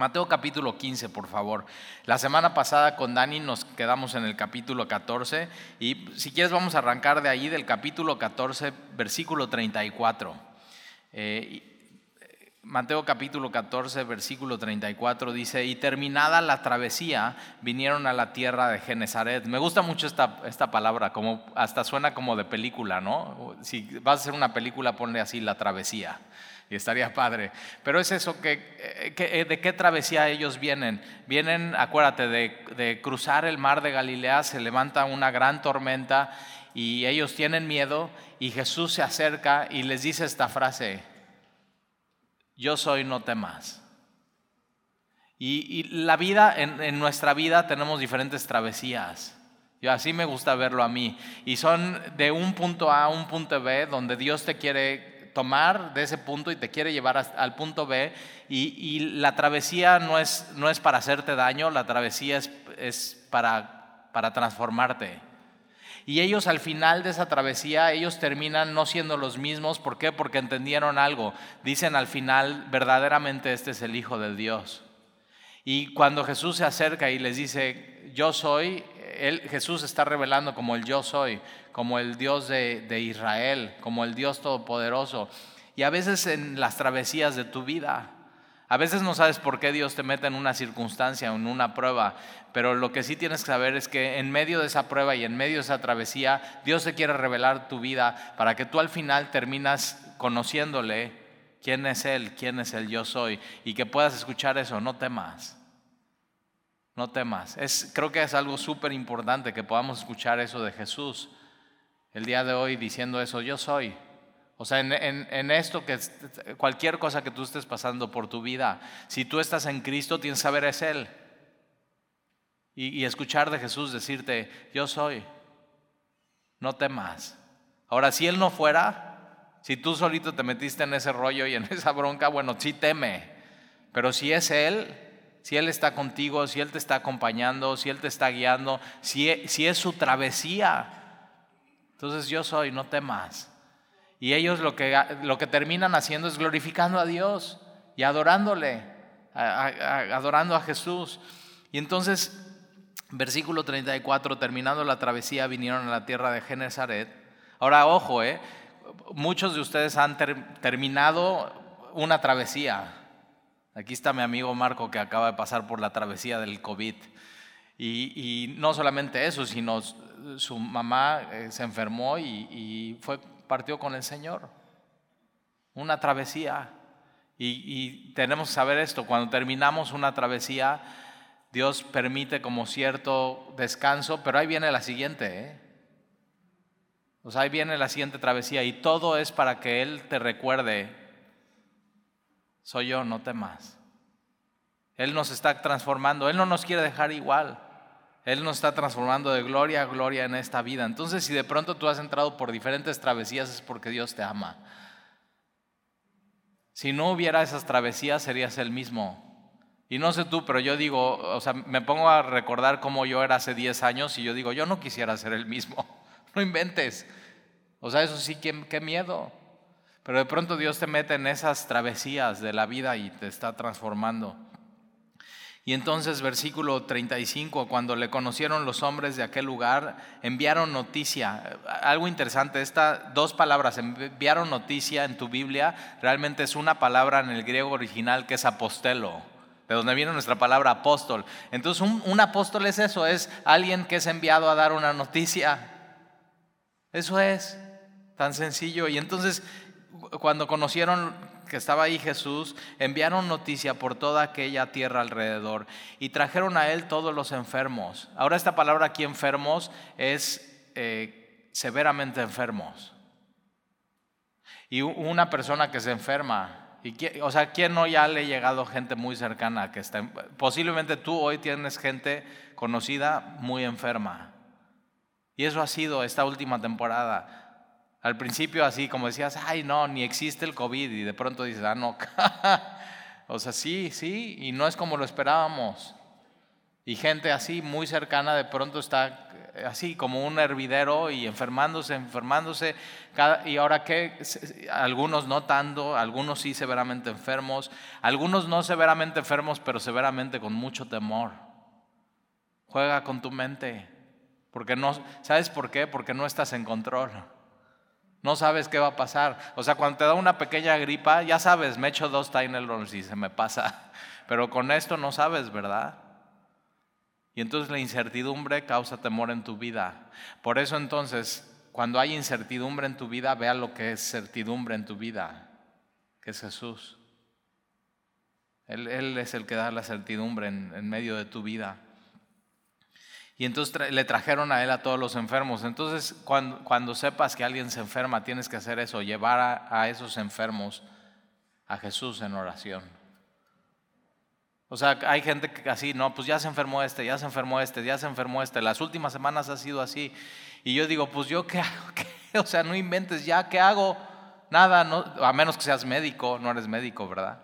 Mateo capítulo 15, por favor. La semana pasada con Dani nos quedamos en el capítulo 14 y si quieres vamos a arrancar de ahí del capítulo 14, versículo 34. Eh, Mateo capítulo 14, versículo 34 dice, y terminada la travesía, vinieron a la tierra de Genezaret. Me gusta mucho esta, esta palabra, como, hasta suena como de película, ¿no? Si vas a hacer una película, ponle así la travesía y estaría padre. Pero es eso, que, eh, eh, ¿de qué travesía ellos vienen? Vienen, acuérdate, de, de, cruzar el mar de Galilea, se levanta una gran tormenta y ellos tienen miedo y Jesús se acerca y les dice esta frase, yo soy, no temas. Y, la vida, en, en nuestra vida tenemos diferentes travesías. Yo así me gusta verlo a mí. Y son de un punto A a un punto B donde Dios te quiere tomar de ese punto y te quiere llevar al punto B y, la travesía no es, no es para hacerte daño, la travesía es, es para, para transformarte. Y ellos al final de esa travesía, ellos terminan no siendo los mismos. ¿Por qué? Porque entendieron algo. Dicen al final, verdaderamente este es el Hijo de Dios. Y cuando Jesús se acerca y les dice, yo soy, él, Jesús está revelando como el yo soy, como el Dios de, Israel, como el Dios todopoderoso. Y a veces en las travesías de tu vida, a veces no sabes por qué Dios te mete en una circunstancia en una prueba, pero lo que sí tienes que saber es que en medio de esa prueba y en medio de esa travesía, Dios te quiere revelar tu vida para que tú al final terminas conociéndole quién es Él, quién es el yo soy, y que puedas escuchar eso, no temas. No temas. Es, creo que es algo súper importante que podamos escuchar eso de Jesús el día de hoy diciendo eso, yo soy. O sea, en, esto que cualquier cosa que tú estés pasando por tu vida, si tú estás en Cristo, tienes que saber es Él. Y, escuchar de Jesús decirte, yo soy. No temas. Ahora, si Él no fuera, si tú solito te metiste en ese rollo y en esa bronca, bueno, sí teme. Pero si es Él, si Él está contigo, si Él te está acompañando, si Él te está guiando, si, si es su travesía, entonces yo soy, no temas. Y ellos lo que, lo que terminan haciendo es glorificando a Dios y adorándole, adorando a Jesús. Y entonces, versículo 34, terminando la travesía, vinieron a la tierra de Genezaret. Ahora, ojo, eh, muchos de ustedes han terminado una travesía. Aquí está mi amigo Marco que acaba de pasar por la travesía del COVID. Y, no solamente eso, sino su mamá eh, se enfermó y, fue, partió con el Señor. Una travesía. Y, tenemos que saber esto, cuando terminamos una travesía, Dios permite como cierto descanso, pero ahí viene la siguiente. ¿eh? O sea, ahí viene la siguiente travesía y todo es para que Él te recuerde, soy yo, no temas. Él nos está transformando, Él no nos quiere dejar igual. Él nos está transformando de gloria a gloria en esta vida. Entonces, si de pronto tú has entrado por diferentes travesías, es porque Dios te ama. Si no hubiera esas travesías, serías el mismo. Y no sé tú, pero yo digo, o sea, me pongo a recordar cómo yo era hace 10 años y yo digo, yo no quisiera ser el mismo. No inventes. O sea, eso sí, qué, qué miedo. Pero de pronto Dios te mete en esas travesías de la vida y te está transformando. Y entonces versículo 35, cuando le conocieron los hombres de aquel lugar, enviaron noticia. Algo interesante, estas dos palabras, enviaron noticia en tu Biblia, realmente es una palabra en el griego original que es apostelo, de donde viene nuestra palabra apóstol. Entonces un, un apóstol es eso, es alguien que es enviado a dar una noticia. Eso es tan sencillo. Y entonces cuando conocieron que estaba ahí Jesús, enviaron noticia por toda aquella tierra alrededor y trajeron a él todos los enfermos. Ahora esta palabra aquí enfermos es eh, severamente enfermos. Y una persona que se enferma, y, o sea, ¿quién no ya le ha llegado gente muy cercana que está, posiblemente tú hoy tienes gente conocida muy enferma. Y eso ha sido esta última temporada. Al principio así como decías, ay no, ni existe el COVID y de pronto dices, ah no, o sea, sí, sí, y no es como lo esperábamos. Y gente así muy cercana de pronto está así como un hervidero y enfermándose, enfermándose. y ahora que algunos no tanto, algunos sí severamente enfermos, algunos no severamente enfermos, pero severamente con mucho temor. Juega con tu mente, porque no, ¿sabes por qué? Porque no estás en control. No sabes qué va a pasar. O sea, cuando te da una pequeña gripa, ya sabes, me echo dos Tylenol y se me pasa. Pero con esto no sabes, ¿verdad? Y entonces la incertidumbre causa temor en tu vida. Por eso entonces, cuando hay incertidumbre en tu vida, vea lo que es certidumbre en tu vida, que es Jesús. Él, es el que da la certidumbre en medio de tu vida. Y entonces le trajeron a él a todos los enfermos. Entonces, cuando, sepas que alguien se enferma, tienes que hacer eso, llevar a, esos enfermos a Jesús en oración. O sea, hay gente que así, no, pues ya se enfermó este, ya se enfermó este, ya se enfermó este. Las últimas semanas ha sido así. Y yo digo, pues yo qué hago, O sea, no inventes ya, ¿qué hago? Nada, a menos que seas médico, no eres médico, ¿verdad?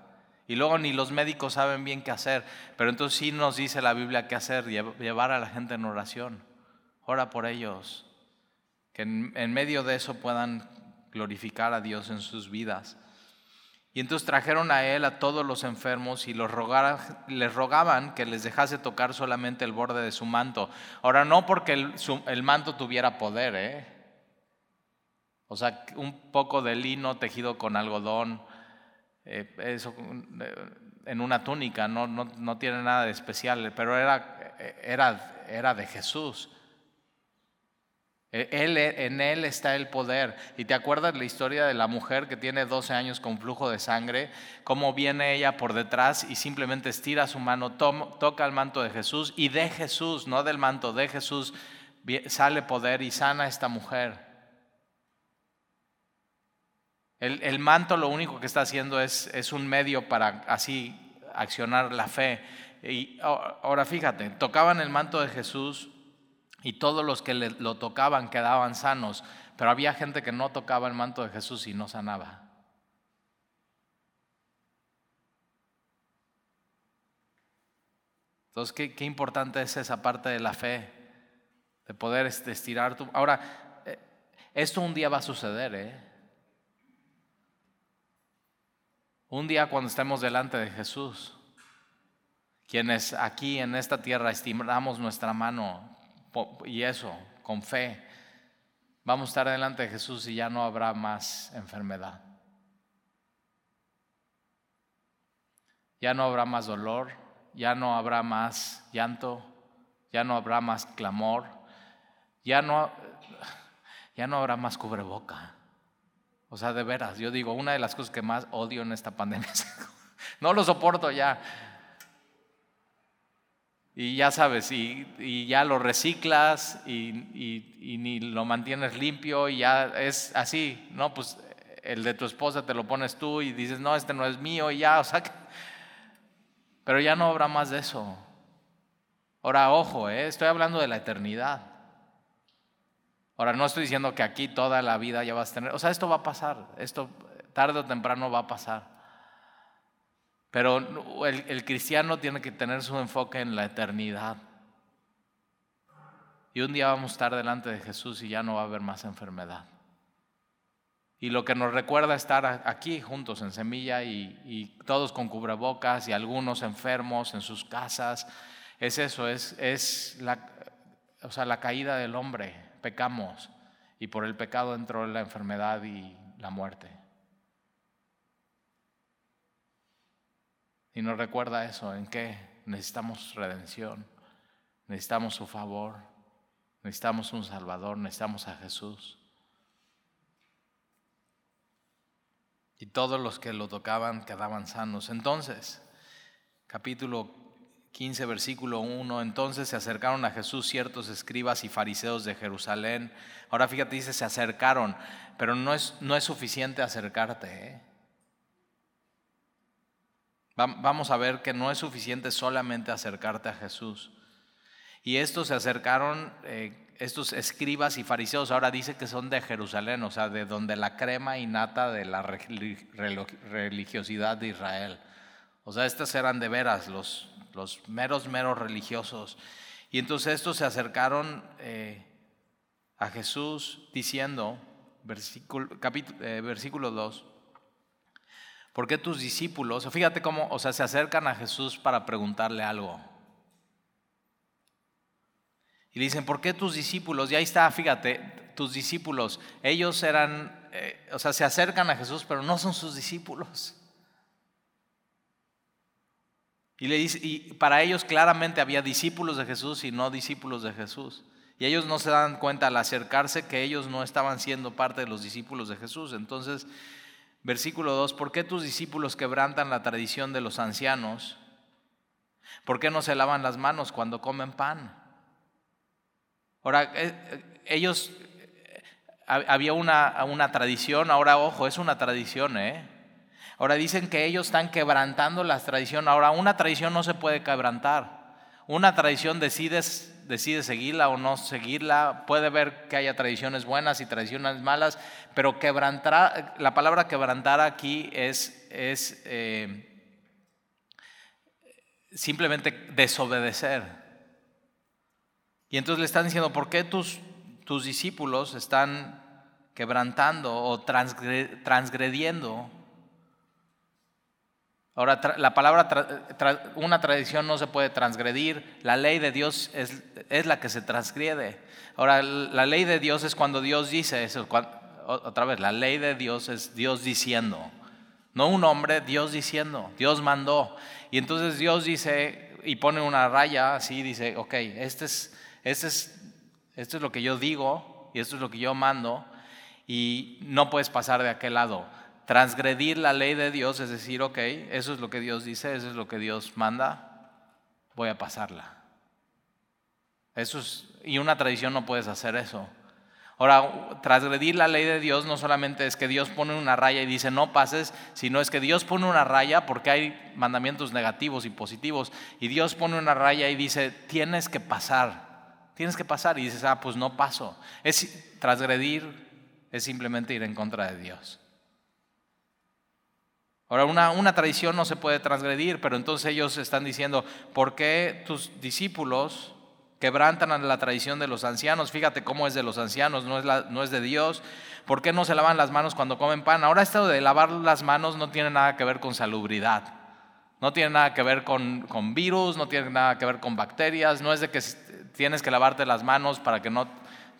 Y luego ni los médicos saben bien qué hacer. Pero entonces sí nos dice la Biblia qué hacer, llevar a la gente en oración. Ora por ellos. Que en, medio de eso puedan glorificar a Dios en sus vidas. Y entonces trajeron a él a todos los enfermos y los les rogaban que les dejase tocar solamente el borde de su manto. Ahora, no porque el, el manto tuviera poder, ¿eh? O sea, un poco de lino tejido con algodón eh, eso, eh, en una túnica, no, no, no, tiene nada de especial, pero era, era, era de Jesús. Él, en Él está el poder. ¿Y te acuerdas la historia de la mujer que tiene 12 años con flujo de sangre? Cómo viene ella por detrás y simplemente estira su mano, toca el manto de Jesús y de Jesús, no del manto, de Jesús, sale poder y sana a esta mujer. El, manto lo único que está haciendo es, es un medio para así accionar la fe. Y ahora fíjate, tocaban el manto de Jesús y todos los que lo tocaban quedaban sanos, pero había gente que no tocaba el manto de Jesús y no sanaba. Entonces, qué, qué importante es esa parte de la fe, de poder este, estirar tu... Ahora, eh, esto un día va a suceder, ¿eh? Un día cuando estemos delante de Jesús, quienes aquí en esta tierra estimamos nuestra mano y eso, con fe, vamos a estar delante de Jesús y ya no habrá más enfermedad. Ya no habrá más dolor, ya no habrá más llanto, ya no habrá más clamor, ya no, ya no habrá más cubreboca. O sea, de veras, yo digo, una de las cosas que más odio en esta pandemia no lo soporto ya. Y ya sabes, y, ya lo reciclas y, ni lo mantienes limpio y ya es así, ¿no? Pues el de tu esposa te lo pones tú y dices, no, este no es mío y ya, o sea, pero ya no habrá más de eso. Ahora, ojo, ¿eh? estoy hablando de la eternidad. Ahora, no estoy diciendo que aquí toda la vida ya vas a tener, o sea, esto va a pasar, esto tarde o temprano va a pasar. Pero el, cristiano tiene que tener su enfoque en la eternidad. Y un día vamos a estar delante de Jesús y ya no va a haber más enfermedad. Y lo que nos recuerda estar aquí juntos en Semilla y, todos con cubrebocas y algunos enfermos en sus casas, es eso, es, es la, o sea, la caída del hombre pecamos y por el pecado entró la enfermedad y la muerte. Y nos recuerda eso, en que necesitamos redención, necesitamos su favor, necesitamos un Salvador, necesitamos a Jesús. Y todos los que lo tocaban quedaban sanos. Entonces, capítulo 15, versículo 1, entonces se acercaron a Jesús ciertos escribas y fariseos de Jerusalén. Ahora fíjate, dice, se acercaron, pero no es, no es suficiente acercarte. ¿eh? Vamos a ver que no es suficiente solamente acercarte a Jesús. Y estos se acercaron, eh, estos escribas y fariseos, ahora dice que son de Jerusalén, o sea, de donde la crema innata de la religiosidad de Israel. O sea, estos eran de veras los, los meros, meros religiosos. Y entonces estos se acercaron eh, a Jesús diciendo, versículo, eh, versículo 2, ¿por qué tus discípulos, fíjate cómo, o sea, se acercan a Jesús para preguntarle algo? Y dicen, ¿por qué tus discípulos? Y ahí está, fíjate, tus discípulos, ellos eran, eh, o sea, se acercan a Jesús, pero no son sus discípulos. Y, le dice, y para ellos claramente había discípulos de Jesús y no discípulos de Jesús. Y ellos no se dan cuenta al acercarse que ellos no estaban siendo parte de los discípulos de Jesús. Entonces, versículo 2, ¿por qué tus discípulos quebrantan la tradición de los ancianos? ¿Por qué no se lavan las manos cuando comen pan? Ahora, eh, ellos, eh, había una, una tradición, ahora ojo, es una tradición, ¿eh? Ahora dicen que ellos están quebrantando la tradición. Ahora, una tradición no se puede quebrantar. Una tradición decides decide seguirla o no seguirla, puede ver que haya tradiciones buenas y tradiciones malas, pero quebrantar, la palabra quebrantar aquí es, es eh, simplemente desobedecer. Y entonces le están diciendo, ¿por qué tus, tus discípulos están quebrantando o transgrediendo Ahora, la palabra, una tradición no se puede transgredir, la ley de Dios es, es, la que se transgrede. Ahora, la ley de Dios es cuando Dios dice eso, otra vez, la ley de Dios es Dios diciendo, no un hombre, Dios diciendo, Dios mandó. Y entonces Dios dice y pone una raya así, dice, ok, este es, este es, esto es lo que yo digo y esto es lo que yo mando y no puedes pasar de aquel lado transgredir la ley de Dios es decir, ok, eso es lo que Dios dice, eso es lo que Dios manda, voy a pasarla. Eso es, y una tradición no puedes hacer eso. Ahora, transgredir la ley de Dios no solamente es que Dios pone una raya y dice no pases, sino es que Dios pone una raya porque hay mandamientos negativos y positivos. Y Dios pone una raya y dice tienes que pasar, tienes que pasar. Y dices, ah, pues no paso. Es transgredir, es simplemente ir en contra de Dios. Ahora, una, una, tradición no se puede transgredir, pero entonces ellos están diciendo, ¿por qué tus discípulos quebrantan la tradición de los ancianos? Fíjate cómo es de los ancianos, no es, la, no es de Dios. ¿Por qué no se lavan las manos cuando comen pan? Ahora esto de lavar las manos no tiene nada que ver con salubridad, no tiene nada que ver con, con virus, no tiene nada que ver con bacterias, no es de que tienes que lavarte las manos para que no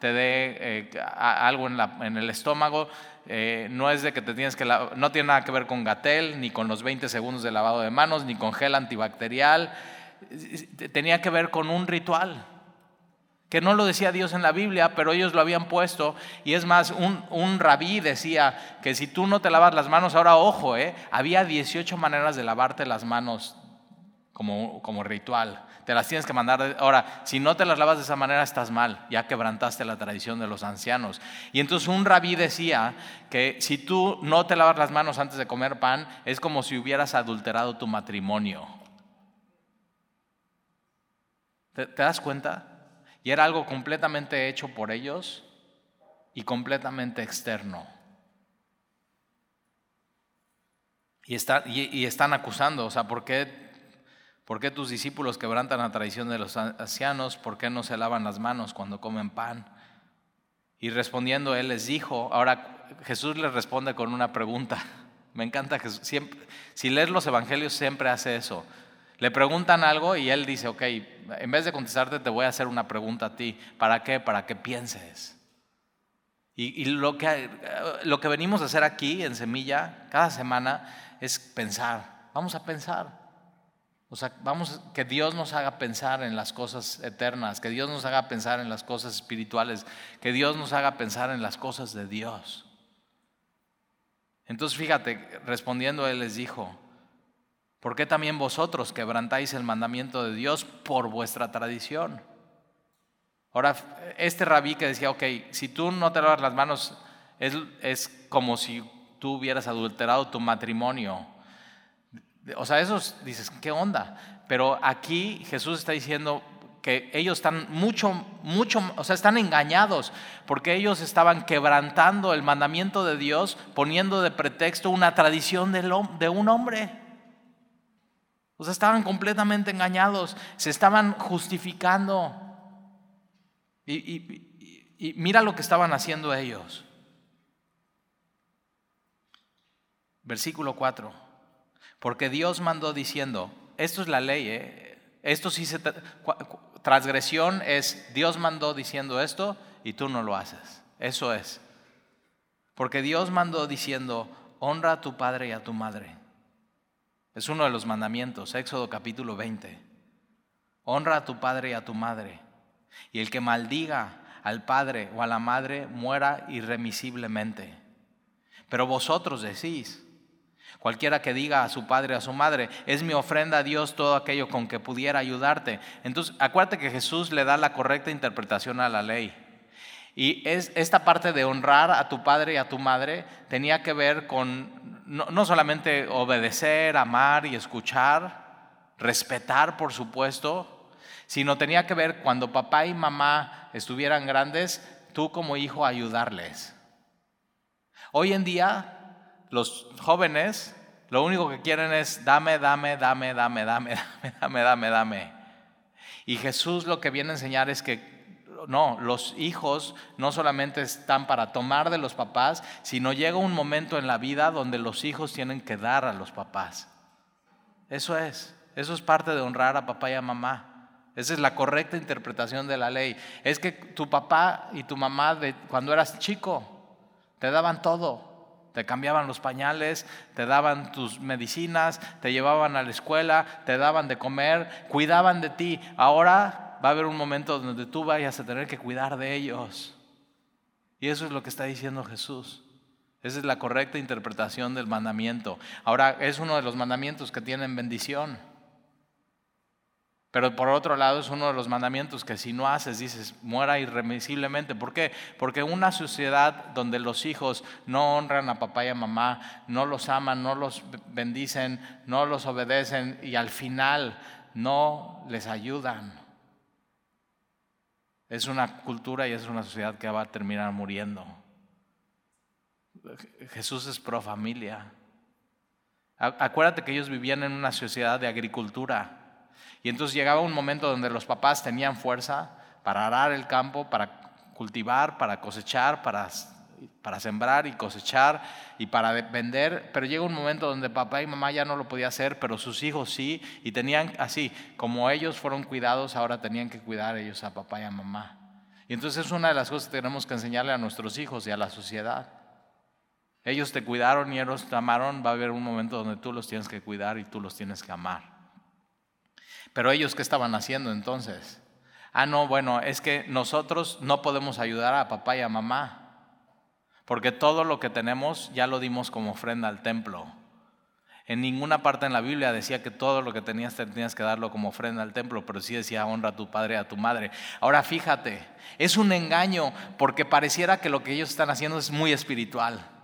te dé eh, algo en, la, en el estómago eh, no es de que te tienes que no tiene nada que ver con Gatel, ni con los 20 segundos de lavado de manos, ni con gel antibacterial. Tenía que ver con un ritual, que no lo decía Dios en la Biblia, pero ellos lo habían puesto. Y es más, un, rabí decía que si tú no te lavas las manos, ahora ojo, eh, había 18 maneras de lavarte las manos como, como ritual te las tienes que mandar. Ahora, si no te las lavas de esa manera, estás mal, ya quebrantaste la tradición de los ancianos. Y entonces un rabí decía que si tú no te lavas las manos antes de comer pan, es como si hubieras adulterado tu matrimonio. ¿Te, das cuenta? Y era algo completamente hecho por ellos y completamente externo. Y, y, y, están acusando, o sea, ¿por qué ¿Por qué tus discípulos quebrantan la tradición de los ancianos? ¿Por qué no se lavan las manos cuando comen pan? Y respondiendo él les dijo, ahora Jesús les responde con una pregunta. Me encanta Jesús. Siempre, si lees los evangelios siempre hace eso. Le preguntan algo y él dice, ok, en vez de contestarte te voy a hacer una pregunta a ti. ¿Para qué? Para que pienses. Y, y lo, que, lo que venimos a hacer aquí en Semilla cada semana es pensar. Vamos a pensar. O sea, vamos, que Dios nos haga pensar en las cosas eternas, que Dios nos haga pensar en las cosas espirituales, que Dios nos haga pensar en las cosas de Dios. Entonces, fíjate, respondiendo Él les dijo, ¿por qué también vosotros quebrantáis el mandamiento de Dios por vuestra tradición? Ahora, este rabí que decía, ok, si tú no te lavas las manos, es, es como si tú hubieras adulterado tu matrimonio o sea, esos dices, ¿qué onda? Pero aquí Jesús está diciendo que ellos están mucho, mucho, o sea, están engañados, porque ellos estaban quebrantando el mandamiento de Dios, poniendo de pretexto una tradición de un hombre. O sea, estaban completamente engañados, se estaban justificando. Y, Y mira lo que estaban haciendo ellos. Versículo 4. Porque Dios mandó diciendo, esto es la ley, ¿eh? esto sí se... Transgresión es, Dios mandó diciendo esto y tú no lo haces. Eso es. Porque Dios mandó diciendo, honra a tu padre y a tu madre. Es uno de los mandamientos, Éxodo capítulo 20. Honra a tu padre y a tu madre. Y el que maldiga al padre o a la madre muera irremisiblemente. Pero vosotros decís, Cualquiera que diga a su padre o a su madre, es mi ofrenda a Dios todo aquello con que pudiera ayudarte. Entonces, acuérdate que Jesús le da la correcta interpretación a la ley. Y es, esta parte de honrar a tu padre y a tu madre tenía que ver con no, no solamente obedecer, amar y escuchar, respetar, por supuesto, sino tenía que ver cuando papá y mamá estuvieran grandes, tú como hijo ayudarles. Hoy en día los jóvenes lo único que quieren es dame, dame, dame, dame, dame, dame, dame, dame, dame. Y Jesús lo que viene a enseñar es que no, los hijos no solamente están para tomar de los papás, sino llega un momento en la vida donde los hijos tienen que dar a los papás. Eso es, eso es parte de honrar a papá y a mamá. Esa es la correcta interpretación de la ley. Es que tu papá y tu mamá cuando eras chico te daban todo, te cambiaban los pañales, te daban tus medicinas, te llevaban a la escuela, te daban de comer, cuidaban de ti. Ahora va a haber un momento donde tú vayas a tener que cuidar de ellos. Y eso es lo que está diciendo Jesús. Esa es la correcta interpretación del mandamiento. Ahora es uno de los mandamientos que tienen bendición. Pero por otro lado es uno de los mandamientos que si no haces, dices, muera irremisiblemente. ¿Por qué? Porque una sociedad donde los hijos no honran a papá y a mamá, no los aman, no los bendicen, no los obedecen y al final no les ayudan. Es una cultura y es una sociedad que va a terminar muriendo. Jesús es pro familia. Acuérdate que ellos vivían en una sociedad de agricultura. Y entonces llegaba un momento donde los papás tenían fuerza para arar el campo, para cultivar, para cosechar, para, para sembrar y cosechar y para vender, pero llega un momento donde papá y mamá ya no lo podían hacer, pero sus hijos sí, y tenían así, como ellos fueron cuidados, ahora tenían que cuidar ellos a papá y a mamá. Y entonces es una de las cosas que tenemos que enseñarle a nuestros hijos y a la sociedad. Ellos te cuidaron y ellos te amaron, va a haber un momento donde tú los tienes que cuidar y tú los tienes que amar. Pero ellos, ¿qué estaban haciendo entonces? Ah, no, bueno, es que nosotros no podemos ayudar a papá y a mamá, porque todo lo que tenemos ya lo dimos como ofrenda al templo. En ninguna parte en la Biblia decía que todo lo que tenías tenías que darlo como ofrenda al templo, pero sí decía honra a tu padre y a tu madre. Ahora fíjate, es un engaño porque pareciera que lo que ellos están haciendo es muy espiritual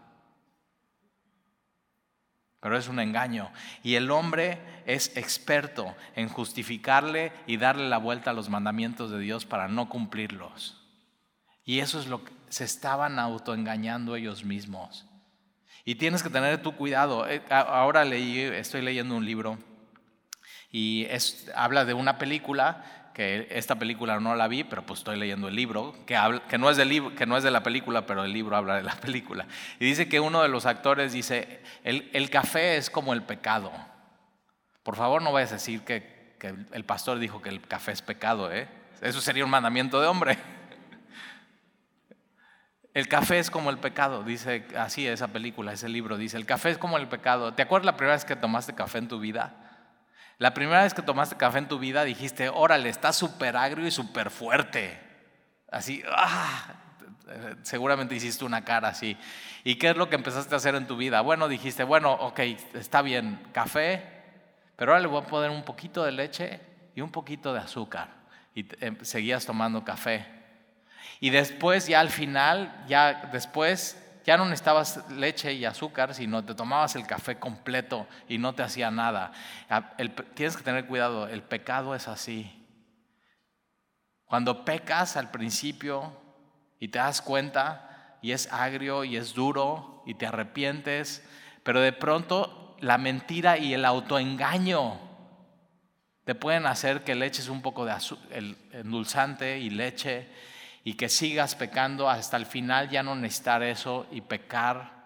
pero es un engaño. Y el hombre es experto en justificarle y darle la vuelta a los mandamientos de Dios para no cumplirlos. Y eso es lo que se estaban autoengañando ellos mismos. Y tienes que tener tu cuidado. Eh, ahora estoy leyendo un libro y habla de una película que esta película no la vi, pero pues estoy leyendo el libro, que, que, no es del libro, que no es de la película, pero el libro habla de la película. Y dice que uno de los actores dice, el, el café es como el pecado. Por favor no vayas a decir que, que, el pastor dijo que el café es pecado, ¿eh? Eso sería un mandamiento de hombre. El café es como el pecado, dice así esa película, ese libro, dice, el café es como el pecado. ¿Te acuerdas la primera vez que tomaste café en tu vida? La primera vez que tomaste café en tu vida dijiste, órale, está súper agrio y súper fuerte. Así, ah, seguramente hiciste una cara así. ¿Y qué es lo que empezaste a hacer en tu vida? Bueno, dijiste, bueno, ok, está bien, café, pero ahora le voy a poner un poquito de leche y un poquito de azúcar. Y em, seguías tomando café. Y después, ya al final, ya después ya no necesitabas leche y azúcar, sino te tomabas el café completo y no te hacía nada. Tienes que tener cuidado, el pecado es así. Cuando pecas al principio y te das cuenta y es agrio y es duro y te arrepientes, pero de pronto la mentira y el autoengaño te pueden hacer que le eches un poco de el endulzante y leche y que sigas pecando hasta el final ya no necesitar eso y pecar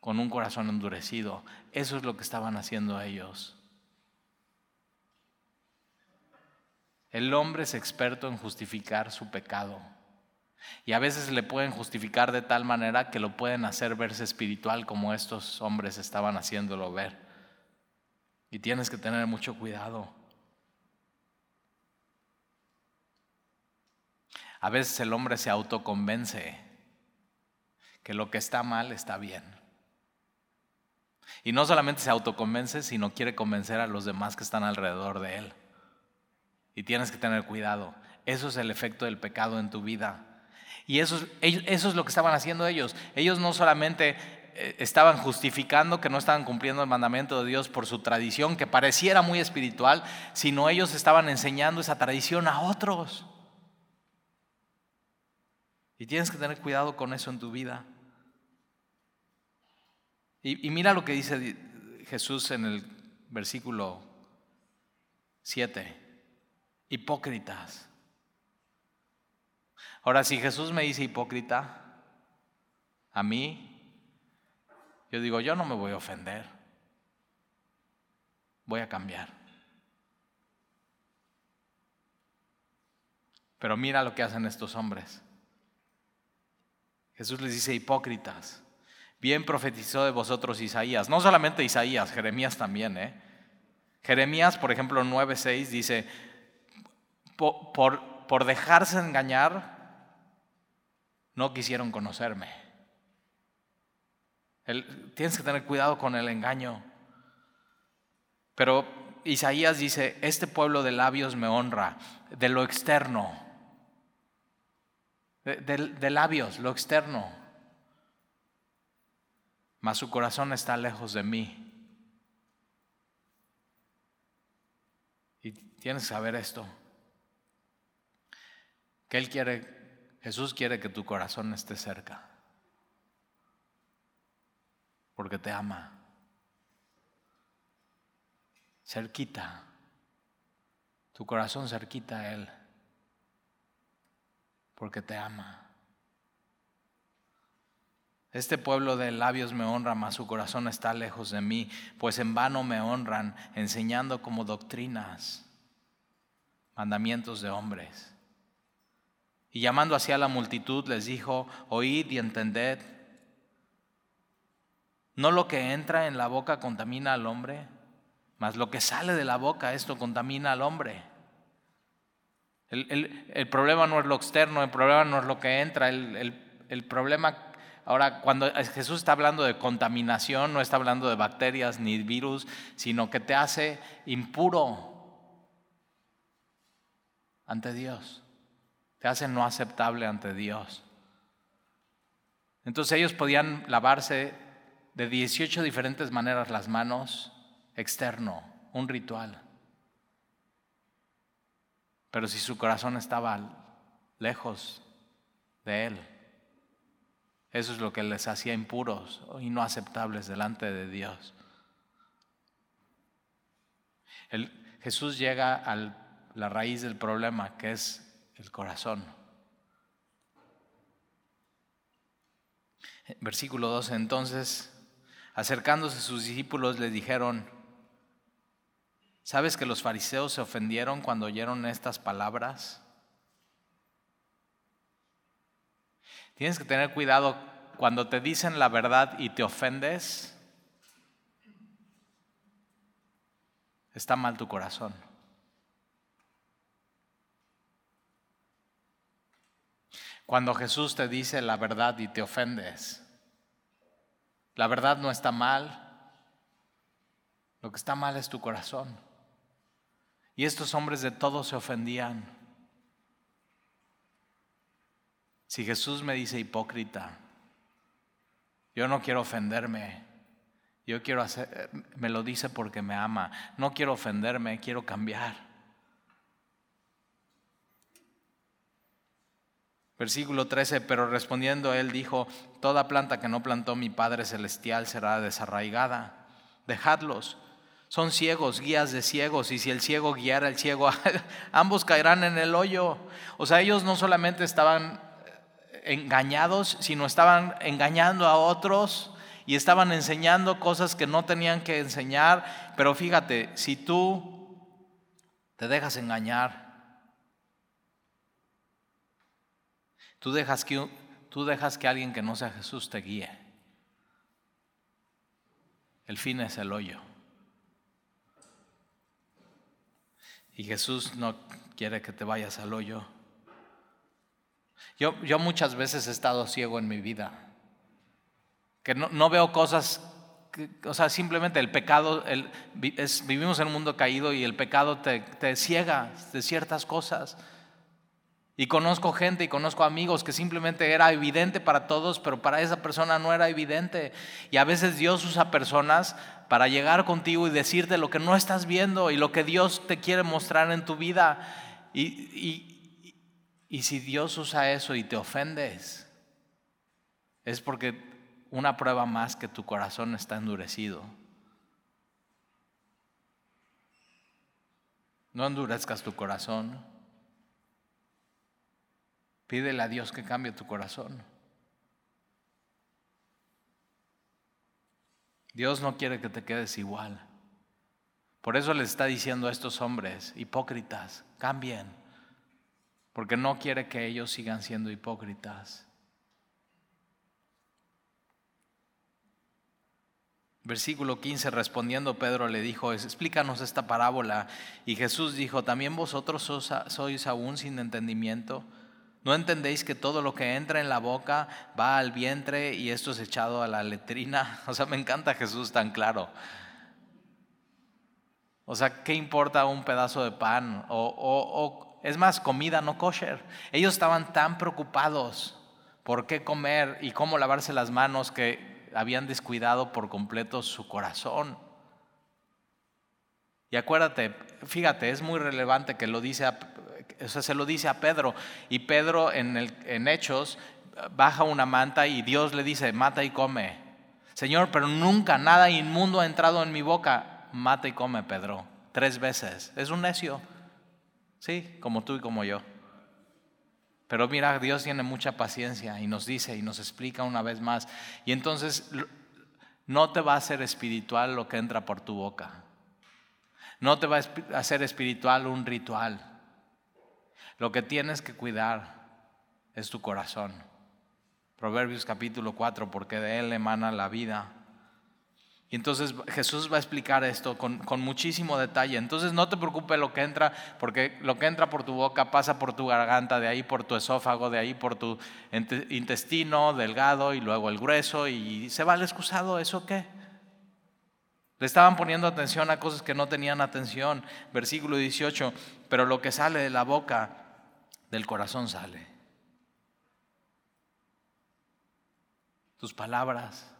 con un corazón endurecido. Eso es lo que estaban haciendo ellos. El hombre es experto en justificar su pecado. Y a veces le pueden justificar de tal manera que lo pueden hacer verse espiritual como estos hombres estaban haciéndolo ver. Y tienes que tener mucho cuidado. A veces el hombre se autoconvence que lo que está mal está bien. Y no solamente se autoconvence, sino quiere convencer a los demás que están alrededor de él. Y tienes que tener cuidado. Eso es el efecto del pecado en tu vida. Y eso, eso es lo que estaban haciendo ellos. Ellos no solamente eh, estaban justificando que no estaban cumpliendo el mandamiento de Dios por su tradición, que pareciera muy espiritual, sino ellos estaban enseñando esa tradición a otros. Y tienes que tener cuidado con eso en tu vida. Y, mira lo que dice Jesús en el versículo 7. Hipócritas. Ahora, si Jesús me dice hipócrita, a mí, yo digo, yo no me voy a ofender. Voy a cambiar. Pero mira lo que hacen estos hombres. Jesús les dice hipócritas. Bien profetizó de vosotros Isaías. No solamente Isaías, Jeremías también. ¿eh? Jeremías, por ejemplo, 9.6 dice, por, por, dejarse engañar, no quisieron conocerme. tienes que tener cuidado con el engaño. Pero Isaías dice, este pueblo de labios me honra, de lo externo de, labios, lo externo. Mas su corazón está lejos de mí. Y tienes que saber esto. Que Él quiere, Jesús quiere que tu corazón esté cerca. Porque te ama. Cerquita. Tu corazón cerquita a Él porque te ama. Este pueblo de labios me honra, mas su corazón está lejos de mí, pues en vano me honran, enseñando como doctrinas, mandamientos de hombres. Y llamando hacia la multitud les dijo, oíd y entended, no lo que entra en la boca contamina al hombre, mas lo que sale de la boca, esto contamina al hombre. El, problema no es lo externo, el problema no es lo que entra, el, problema, ahora cuando Jesús está hablando de contaminación, no está hablando de bacterias ni virus, sino que te hace impuro ante Dios, te hace no aceptable ante Dios. Entonces ellos podían lavarse de 18 diferentes maneras las manos externo, un ritual. Pero si su corazón estaba lejos de Él, eso es lo que les hacía impuros y no aceptables delante de Dios. Jesús llega a la raíz del problema, que es el corazón. Versículo 12, entonces, acercándose sus discípulos, le dijeron, ¿Sabes que los fariseos se ofendieron cuando oyeron estas palabras? Tienes que tener cuidado cuando te dicen la verdad y te ofendes. Está mal tu corazón. Cuando Jesús te dice la verdad y te ofendes, la verdad no está mal. Lo que está mal es tu corazón. Y estos hombres de todo se ofendían. Si Jesús me dice hipócrita, yo no quiero ofenderme. Yo quiero hacer, me lo dice porque me ama. No quiero ofenderme, quiero cambiar. Versículo 13, pero respondiendo él dijo, toda planta que no plantó mi Padre Celestial será desarraigada. Dejadlos, son ciegos, guías de ciegos, y si el ciego guiara al ciego, ambos caerán en el hoyo. O sea, ellos no solamente estaban engañados, sino estaban engañando a otros y estaban enseñando cosas que no tenían que enseñar. Pero fíjate, si tú te dejas engañar, tú dejas que, tú dejas que alguien que no sea Jesús te guíe. El fin es el hoyo. Y Jesús no quiere que te vayas al hoyo. Yo, yo muchas veces he estado ciego en mi vida que no, veo cosas, o sea, simplemente el pecado, vivimos en un mundo caído y el pecado te, te ciega de ciertas cosas. Y conozco gente y conozco amigos que simplemente era evidente para todos, pero para esa persona no era evidente. Y a veces Dios usa personas para llegar contigo y decirte lo que no estás viendo y lo que Dios te quiere mostrar en tu vida. Y, y, y si Dios usa eso y te ofendes, es porque una prueba más que tu corazón está endurecido. No endurezcas tu corazón. Pídele a Dios que cambie tu corazón. Dios no quiere que te quedes igual. Por eso les está diciendo a estos hombres hipócritas, cambien, porque no quiere que ellos sigan siendo hipócritas. Versículo 15, respondiendo Pedro le dijo, explícanos esta parábola. Y Jesús dijo, ¿también vosotros sois aún sin entendimiento? ¿No entendéis que todo lo que entra en la boca va al vientre y esto es echado a la letrina? O sea, me encanta Jesús tan claro. O sea, ¿qué importa un pedazo de pan? O, o es más, comida no kosher. Ellos estaban tan preocupados por qué comer y cómo lavarse las manos que habían descuidado por completo su corazón. Y acuérdate, fíjate, es muy relevante que lo dice se lo dice a Pedro. Y Pedro en, el, en Hechos baja una manta y Dios le dice, mata y come. Señor, pero nunca nada inmundo ha entrado en mi boca. Mata y come, Pedro. Tres veces. Es un necio. Sí, como tú y como yo. Pero mira, Dios tiene mucha paciencia y nos dice y nos explica una vez más. Y entonces no te va a hacer espiritual lo que entra por tu boca. No te va a hacer espiritual un ritual. Lo que tienes que cuidar es tu corazón. Proverbios capítulo 4, porque de él emana la vida. Y entonces Jesús va a explicar esto con, muchísimo detalle. Entonces no te preocupes lo que entra, porque lo que entra por tu boca pasa por tu garganta, de ahí por tu esófago, de ahí por tu intestino delgado y luego el grueso y se va al excusado. ¿Eso qué? Le estaban poniendo atención a cosas que no tenían atención. Versículo 18, pero lo que sale de la boca, del corazón sale. Tus palabras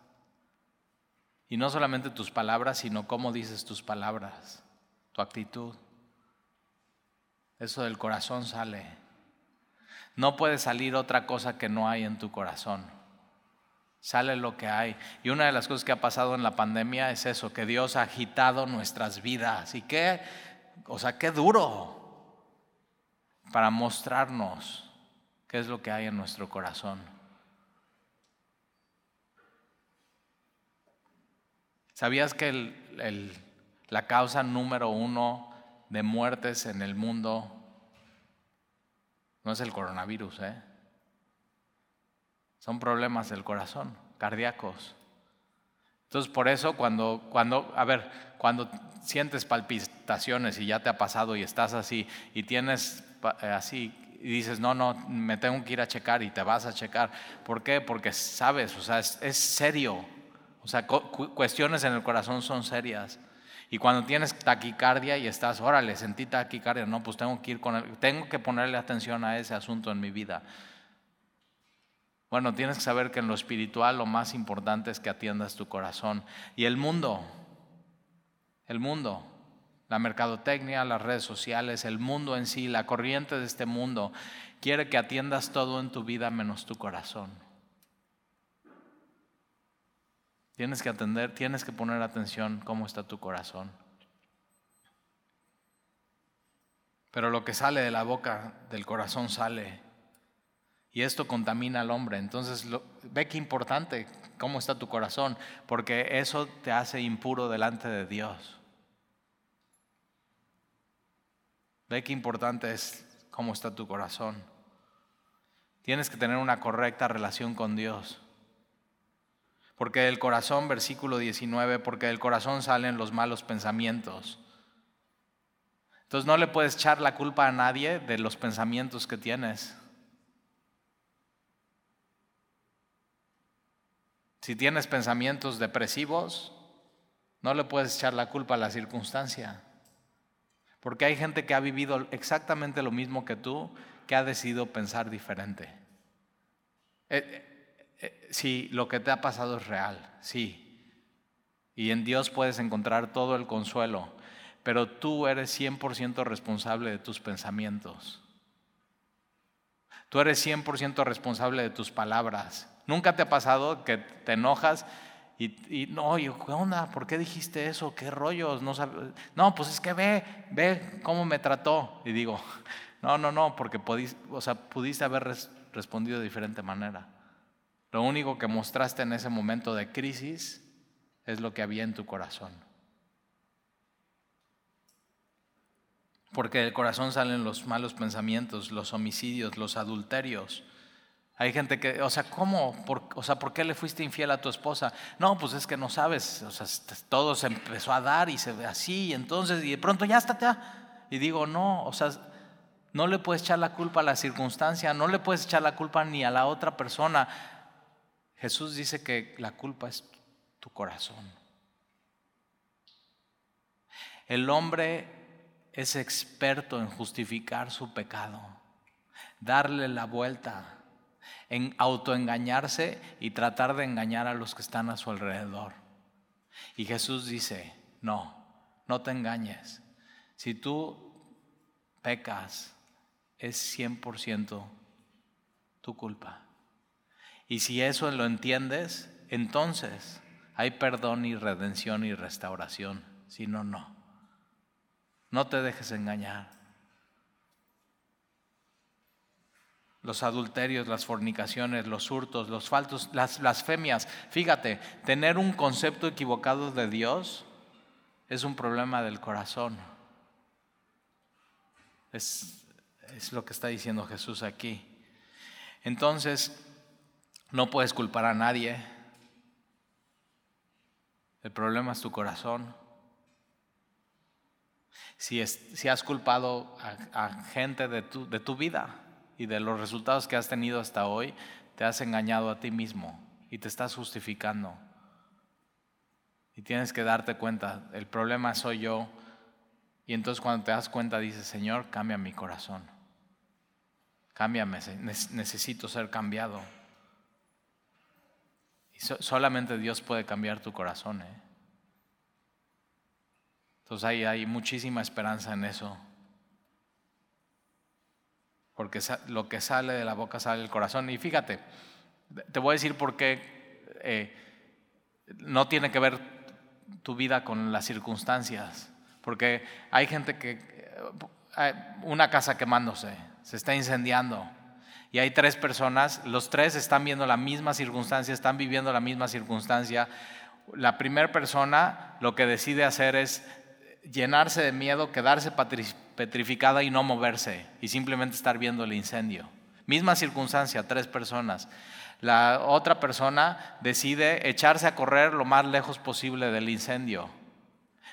y no solamente tus palabras, sino cómo dices tus palabras, tu actitud. Eso del corazón sale. No puede salir otra cosa que no hay en tu corazón. Sale lo que hay. Y una de las cosas que ha pasado en la pandemia es eso, que Dios ha agitado nuestras vidas. Y qué, o sea, qué duro para mostrarnos qué es lo que hay en nuestro corazón. ¿Sabías que la causa número uno de muertes en el mundo no es el coronavirus? ¿eh? Son problemas del corazón, cardíacos. Entonces, por eso cuando, cuando, a ver, cuando sientes palpitaciones y ya te ha pasado y estás así y tienes así y dices, no, no, me tengo que ir a checar y te vas a checar. ¿Por qué? Porque sabes, o sea, es serio. O sea, cuestiones en el corazón son serias. Y cuando tienes taquicardia y estás, órale, sentí taquicardia, no, pues tengo que ir con tengo que ponerle atención a ese asunto en mi vida. Bueno, tienes que saber que en lo espiritual lo más importante es que atiendas tu corazón. Y el mundo, el mundo, la mercadotecnia, las redes sociales, el mundo en sí, la corriente de este mundo, quiere que atiendas todo en tu vida menos tu corazón. Tienes que atender, tienes que poner atención cómo está tu corazón. Pero lo que sale de la boca, del corazón sale. Y esto contamina al hombre. Entonces, ve qué importante cómo está tu corazón, porque eso te hace impuro delante de Dios. Ve qué importante es cómo está tu corazón. Tienes que tener una correcta relación con Dios. Porque del corazón, versículo 19, porque del corazón salen los malos pensamientos. Entonces no le puedes echar la culpa a nadie de los pensamientos que tienes. Si tienes pensamientos depresivos, no le puedes echar la culpa a la circunstancia. Porque hay gente que ha vivido exactamente lo mismo que tú, que ha decidido pensar diferente. Eh, eh, eh, si lo que te ha pasado es real, sí. Y en Dios puedes encontrar todo el consuelo, pero tú eres 100% responsable de tus pensamientos. Tú eres 100% responsable de tus palabras. ¿Nunca te ha pasado que te enojas y, no, ¿qué onda? ¿Por qué dijiste eso? ¿Qué rollos? No, no, pues es que ve, ve cómo me trató. Y digo, no, no, no, porque o sea, pudiste haber respondido de diferente manera. Lo único que mostraste en ese momento de crisis es lo que había en tu corazón. Porque del corazón salen los malos pensamientos, los homicidios, los adulterios, hay gente que, o sea, ¿cómo? o sea, ¿por qué le fuiste infiel a tu esposa? No, pues es que no sabes, o sea, todo se empezó a dar y se ve así, y entonces, y de pronto ya está, ya. Y digo, no, o sea, no le puedes echar la culpa a la circunstancia, no le puedes echar la culpa ni a la otra persona. Jesús dice que la culpa es tu corazón. El hombre es experto en justificar su pecado, darle la vuelta en autoengañarse y tratar de engañar a los que están a su alrededor. Y Jesús dice, no, no te engañes. Si tú pecas, es 100% tu culpa. Y si eso lo entiendes, entonces hay perdón y redención y restauración. Si no, no. No te dejes engañar. Los adulterios, las fornicaciones, los hurtos, los faltos, las blasfemias. Fíjate, tener un concepto equivocado de Dios es un problema del corazón. Es, es lo que está diciendo Jesús aquí. Entonces, no puedes culpar a nadie. El problema es tu corazón. Si, si has culpado a, a gente de tu, de tu vida, y de los resultados que has tenido hasta hoy, te has engañado a ti mismo y te estás justificando. Y tienes que darte cuenta, el problema soy yo. Y entonces cuando te das cuenta dices, Señor, cambia mi corazón. Cámbiame, necesito ser cambiado. Y solamente Dios puede cambiar tu corazón. ¿eh? Entonces hay, hay muchísima esperanza en eso porque lo que sale de la boca sale del corazón. Y fíjate, te voy a decir por qué eh, no tiene que ver tu vida con las circunstancias, porque hay gente que, eh, una casa quemándose, se está incendiando, y hay tres personas, los tres están viendo la misma circunstancia, están viviendo la misma circunstancia. La primera persona lo que decide hacer es llenarse de miedo, quedarse petrificada y no moverse y simplemente estar viendo el incendio. Misma circunstancia, tres personas. La otra persona decide echarse a correr lo más lejos posible del incendio.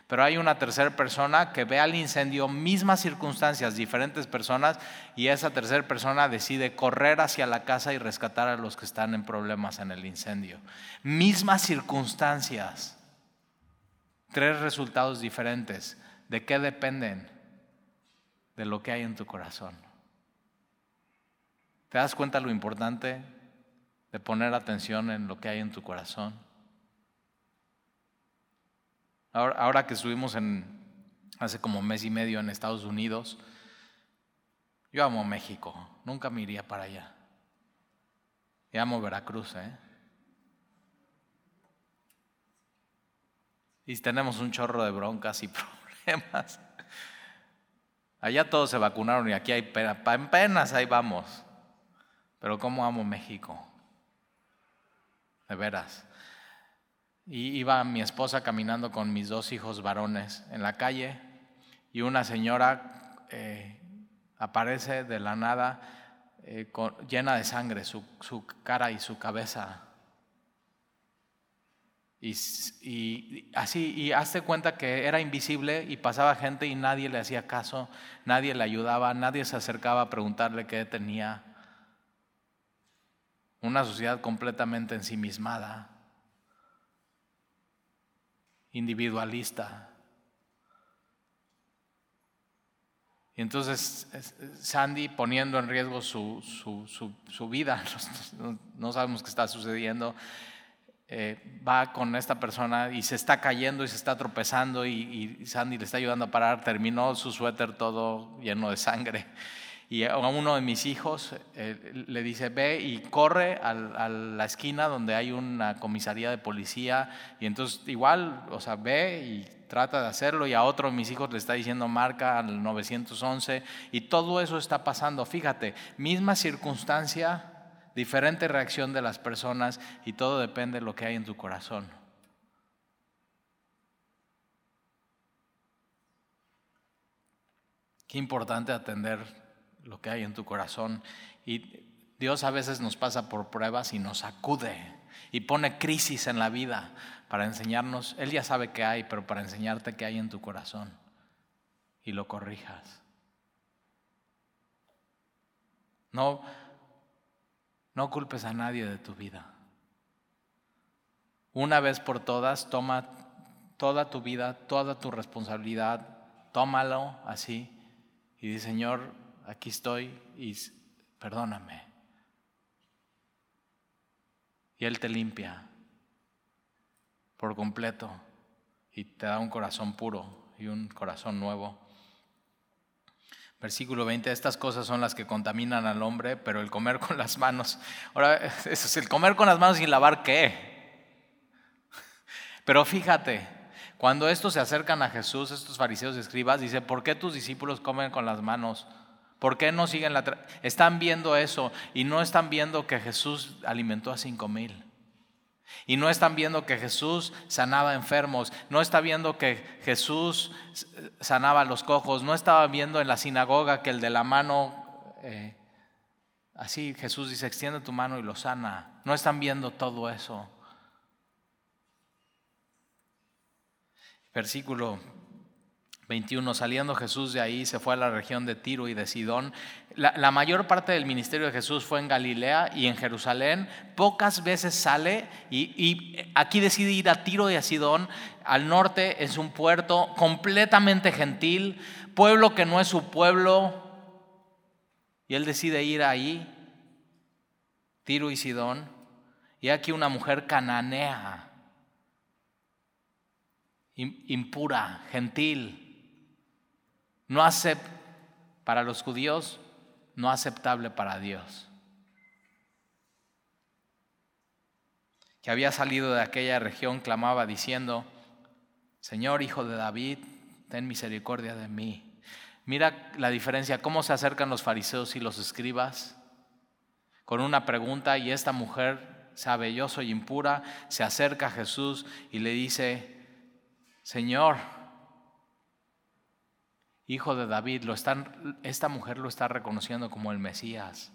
Pero hay una tercera persona que ve al incendio, mismas circunstancias, diferentes personas, y esa tercera persona decide correr hacia la casa y rescatar a los que están en problemas en el incendio. Mismas circunstancias, tres resultados diferentes. ¿De qué dependen? De lo que hay en tu corazón. ¿Te das cuenta lo importante de poner atención en lo que hay en tu corazón? Ahora, que estuvimos en, hace como mes y medio en Estados Unidos, yo amo México, nunca me iría para allá. Y amo Veracruz, ¿eh? Y tenemos un chorro de broncas y problemas. Allá todos se vacunaron y aquí hay penas, ahí vamos. pero cómo amo México. De veras. Y iba mi esposa caminando con mis dos hijos varones en la calle y una señora eh, aparece de la nada eh, llena de sangre, su, cara y su cabeza. Y, así, y hazte cuenta que era invisible y pasaba gente y nadie le hacía caso, nadie le ayudaba, nadie se acercaba a preguntarle qué tenía. Una sociedad completamente ensimismada individualista. Y entonces Sandy poniendo en riesgo su, su, vida, no, sabemos qué está sucediendo, eh, va con esta persona y se está cayendo y se está tropezando y, Sandy le está ayudando a parar, terminó su suéter todo lleno de sangre. Y a uno de mis hijos eh, le dice, ve y corre a, la esquina donde hay una comisaría de policía. Y entonces igual, o sea, ve y trata de hacerlo. Y a otro de mis hijos le está diciendo, marca al 911. Y todo eso está pasando. Fíjate, misma circunstancia, diferente reacción de las personas y todo depende de lo que hay en tu corazón. Qué importante atender lo que hay en tu corazón. Y Dios a veces nos pasa por pruebas y nos sacude y pone crisis en la vida para enseñarnos. Él ya sabe qué hay, pero para enseñarte qué hay en tu corazón y lo corrijas. No, no culpes a nadie de tu vida. Una vez por todas, toma toda tu vida, toda tu responsabilidad, tómalo así y di, Señor, aquí estoy y perdóname. Y Él te limpia por completo y te da un corazón puro y un corazón nuevo. Versículo 20, estas cosas son las que contaminan al hombre, pero el comer con las manos, ahora, eso es el comer con las manos sin lavar qué. Pero fíjate, cuando estos se acercan a Jesús, estos fariseos y escribas, dice, ¿por qué tus discípulos comen con las manos? ¿Por qué no siguen la Están viendo eso y no están viendo que Jesús alimentó a cinco mil. Y no están viendo que Jesús sanaba enfermos, no está viendo que Jesús sanaba los cojos, no estaba viendo en la sinagoga que el de la mano, eh, así Jesús dice, extiende tu mano y lo sana. No están viendo todo eso. Versículo 21, saliendo Jesús de ahí, se fue a la región de Tiro y de Sidón. La, mayor parte del ministerio de Jesús fue en Galilea y en Jerusalén. Pocas veces sale y, y, aquí decide ir a Tiro y a Sidón. Al norte es un puerto completamente gentil, pueblo que no es su pueblo. Y él decide ir ahí, Tiro y Sidón. Y aquí una mujer cananea, impura, gentil no acepta para los judíos, no aceptable para Dios. Que había salido de aquella región clamaba diciendo, Señor Hijo de David, ten misericordia de mí. Mira la diferencia, cómo se acercan los fariseos y los escribas con una pregunta y esta mujer sabe, yo soy impura, se acerca a Jesús y le dice, Señor, hijo de David, lo están, esta mujer lo está reconociendo como el Mesías.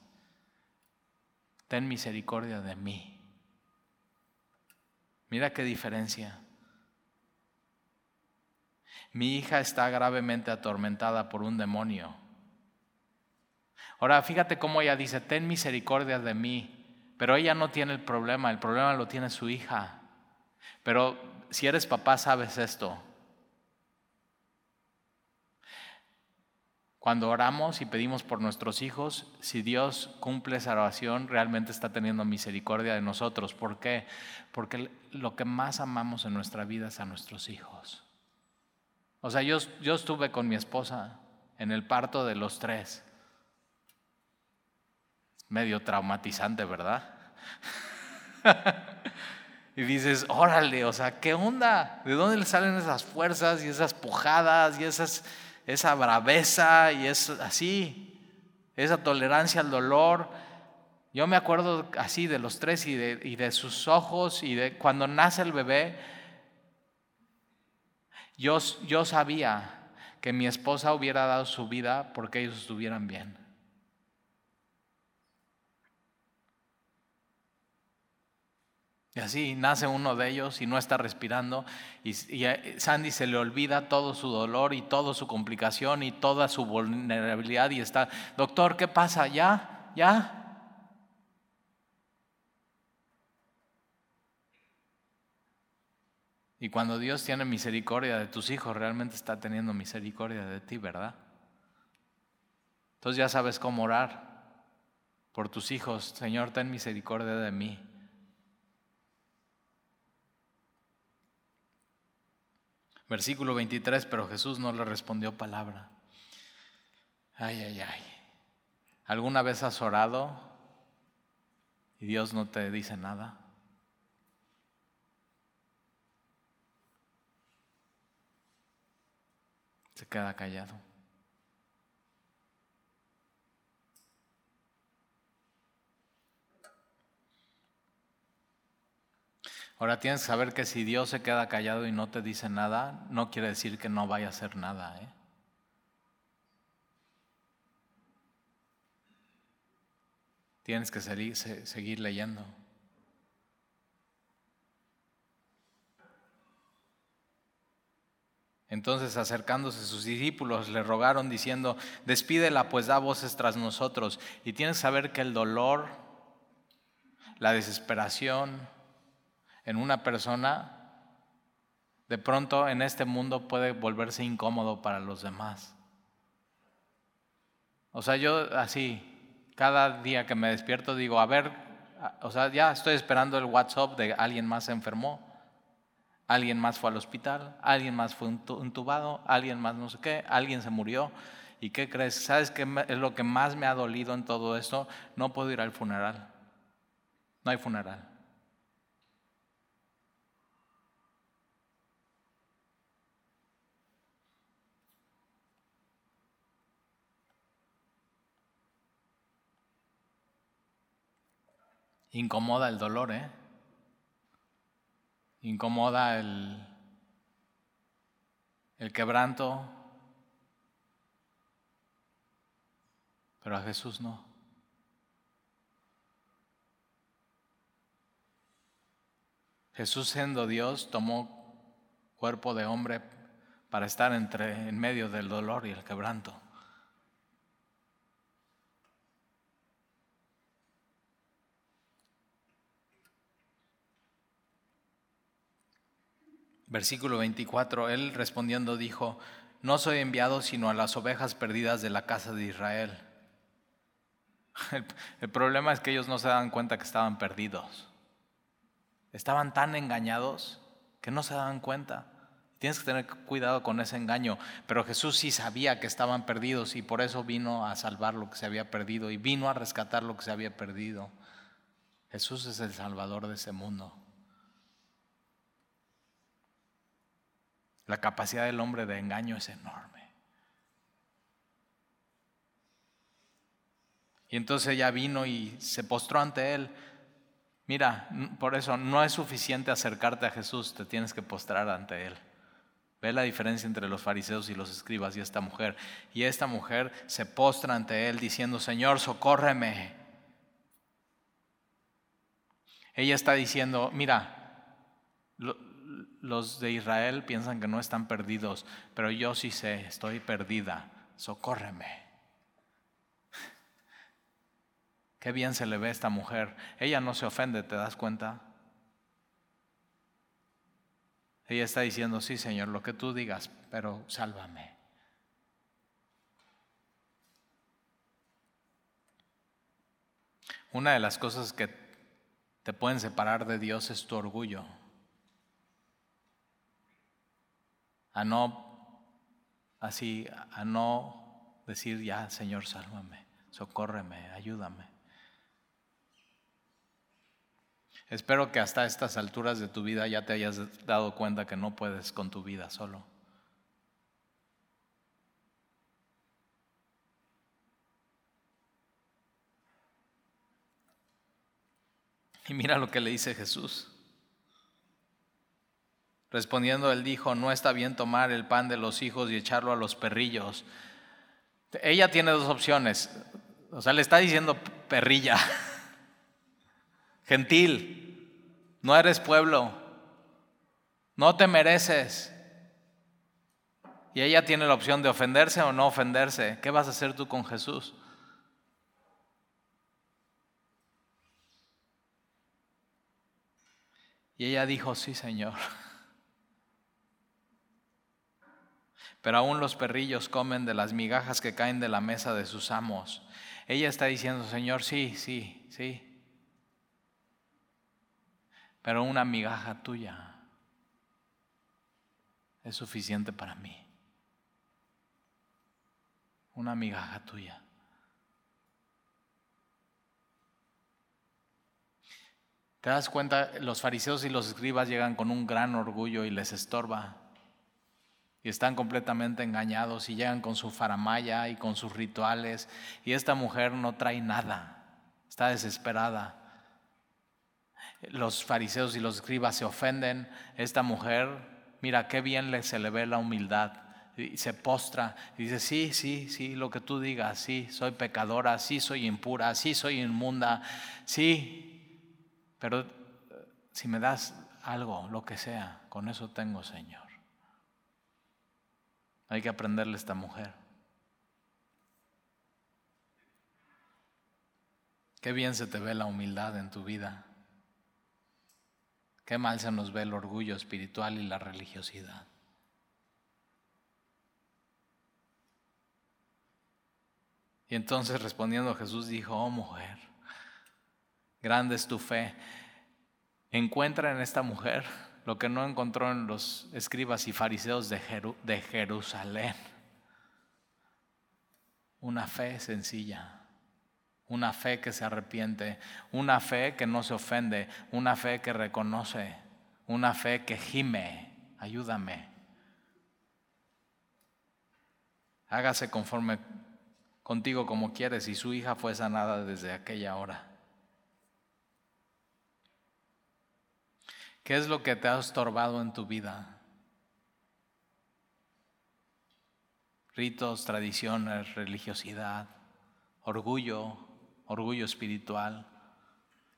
Ten misericordia de mí. Mira qué diferencia. Mi hija está gravemente atormentada por un demonio. Ahora, fíjate cómo ella dice, ten misericordia de mí, pero ella no tiene el problema, el problema lo tiene su hija. Pero si eres papá, sabes esto. Cuando oramos y pedimos por nuestros hijos, si Dios cumple esa oración, realmente está teniendo misericordia de nosotros. ¿Por qué? Porque lo que más amamos en nuestra vida es a nuestros hijos. O sea, yo, yo estuve con mi esposa en el parto de los tres. Medio traumatizante, ¿verdad? y dices, órale, o sea, ¿qué onda? ¿De dónde le salen esas fuerzas y esas pujadas y esas esa braveza y es así, esa tolerancia al dolor. Yo me acuerdo así de los tres y de, y de sus ojos y de cuando nace el bebé, yo, yo sabía que mi esposa hubiera dado su vida porque ellos estuvieran bien. Y así nace uno de ellos y no está respirando y, Sandy se le olvida todo su dolor y toda su complicación y toda su vulnerabilidad y está, doctor, ¿qué pasa? ¿Ya? ¿Ya? Y cuando Dios tiene misericordia de tus hijos, realmente está teniendo misericordia de ti, ¿verdad? Entonces ya sabes cómo orar por tus hijos. Señor, ten misericordia de mí. Versículo 23, pero Jesús no le respondió palabra. Ay, ay, ay. ¿Alguna vez has orado y Dios no te dice nada? se queda callado. Ahora tienes que saber que si Dios se queda callado y no te dice nada, no quiere decir que no vaya a hacer nada. ¿eh? Tienes que seguir, seguir leyendo. Entonces acercándose sus discípulos le rogaron diciendo, despídela pues da voces tras nosotros. Y tienes que saber que el dolor, la desesperación en una persona, de pronto en este mundo puede volverse incómodo para los demás. O sea, yo así, cada día que me despierto digo, a ver, o sea, ya estoy esperando el WhatsApp de alguien más se enfermó alguien más fue al hospital, alguien más fue intubado, alguien más no sé qué, alguien se murió. ¿Y qué crees? ¿Sabes qué es lo que más me ha dolido en todo esto? No puedo ir al funeral. No hay funeral. Incomoda el dolor, ¿eh? incomoda el, el quebranto, pero a Jesús no. Jesús siendo Dios tomó cuerpo de hombre para estar entre, en medio del dolor y el quebranto. Versículo 24, él respondiendo dijo, no soy enviado sino a las ovejas perdidas de la casa de Israel. El, problema es que ellos no se dan cuenta que estaban perdidos. Estaban tan engañados que no se daban cuenta. Tienes que tener cuidado con ese engaño. Pero Jesús sí sabía que estaban perdidos y por eso vino a salvar lo que se había perdido y vino a rescatar lo que se había perdido. Jesús es el salvador de ese mundo. La capacidad del hombre de engaño es enorme. Y entonces ella vino y se postró ante él. Mira, por eso no es suficiente acercarte a Jesús, te tienes que postrar ante él. Ve la diferencia entre los fariseos y los escribas y esta mujer. Y esta mujer se postra ante él diciendo, Señor, socórreme. Ella está diciendo, mira, los de Israel piensan que no están perdidos, pero yo sí sé, estoy perdida, socórreme. Qué bien se le ve a esta mujer. Ella no se ofende, ¿te das cuenta? Ella está diciendo, sí, Señor, lo que tú digas, pero sálvame. Una de las cosas que te pueden separar de Dios es tu orgullo. A no, así, a no decir, ya, Señor, sálvame, socórreme, ayúdame. Espero que hasta estas alturas de tu vida ya te hayas dado cuenta que no puedes con tu vida solo. Y mira lo que le dice Jesús. Respondiendo, él dijo, no está bien tomar el pan de los hijos y echarlo a los perrillos. Ella tiene dos opciones. O sea, le está diciendo perrilla, gentil, no eres pueblo, no te mereces. Y ella tiene la opción de ofenderse o no ofenderse. ¿Qué vas a hacer tú con Jesús? Y ella dijo, sí, Señor. Pero aún los perrillos comen de las migajas que caen de la mesa de sus amos. Ella está diciendo, Señor, sí, sí, sí. Pero una migaja tuya es suficiente para mí. Una migaja tuya. ¿Te das cuenta? Los fariseos y los escribas llegan con un gran orgullo y les estorba. Y están completamente engañados y llegan con su faramaya y con sus rituales. Y esta mujer no trae nada. Está desesperada. Los fariseos y los escribas se ofenden. Esta mujer, mira qué bien se le ve la humildad. Y se postra y dice, sí, sí, sí, lo que tú digas, sí, soy pecadora, sí, soy impura, sí, soy inmunda, sí, pero eh, si me das algo, lo que sea, con eso tengo, Señor. Hay que aprenderle a esta mujer. Qué bien se te ve la humildad en tu vida. Qué mal se nos ve el orgullo espiritual y la religiosidad. Y entonces respondiendo Jesús dijo, oh mujer, Grande es tu fe. Encuentra en esta mujer lo que no encontró en los escribas y fariseos de, Jerusalén. Una fe sencilla, una fe que se arrepiente, una fe que no se ofende, una fe que reconoce, una fe que gime, ayúdame. Hágase conforme contigo como quieres y su hija fue sanada desde aquella hora. ¿Qué es lo que te ha estorbado en tu vida? Ritos, tradiciones, religiosidad, orgullo, orgullo espiritual.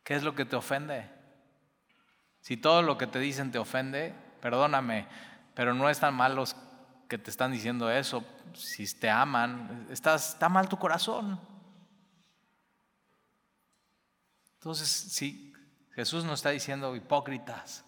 ¿Qué es lo que te ofende? Si todo lo que te dicen te ofende, perdóname, pero no es tan mal los que te están diciendo eso. Si te aman, estás, está mal tu corazón. Entonces, si Jesús nos está diciendo hipócritas.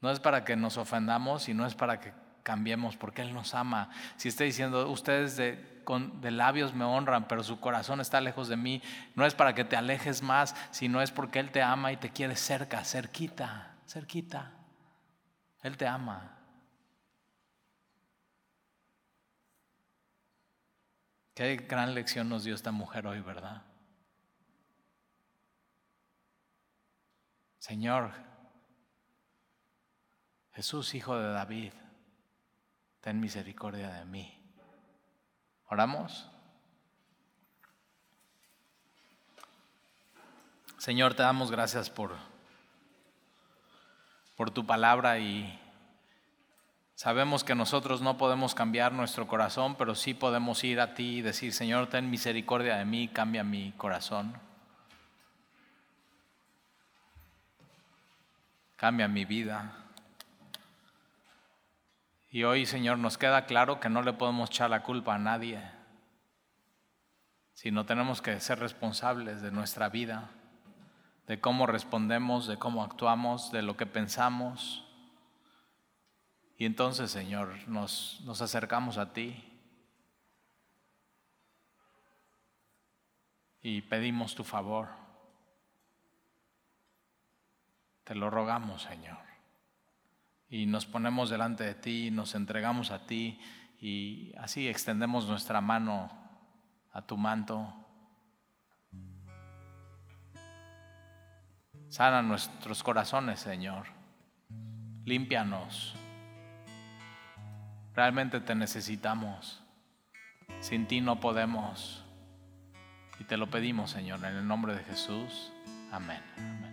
No es para que nos ofendamos y no es para que cambiemos, porque Él nos ama. Si está diciendo, ustedes de, de labios me honran, pero su corazón está lejos de mí, no es para que te alejes más, sino es porque Él te ama y te quiere cerca, cerquita, cerquita. Él te ama. Qué gran lección nos dio esta mujer hoy, ¿verdad? Señor, Jesús, hijo de David, ten misericordia de mí. ¿Oramos? Señor, te damos gracias por, por tu palabra y sabemos que nosotros no podemos cambiar nuestro corazón, pero sí podemos ir a ti y decir, Señor, ten misericordia de mí, cambia mi corazón. Cambia mi vida. Y hoy, Señor, nos queda claro que no le podemos echar la culpa a nadie, sino tenemos que ser responsables de nuestra vida, de cómo respondemos, de cómo actuamos, de lo que pensamos. Y entonces, Señor, nos, nos acercamos a ti y pedimos tu favor. Te lo rogamos, Señor. Y nos ponemos delante de ti, nos entregamos a ti y así extendemos nuestra mano a tu manto. Sana nuestros corazones, Señor. Límpianos. Realmente te necesitamos. Sin ti no podemos. Y te lo pedimos, Señor, en el nombre de Jesús. Amén.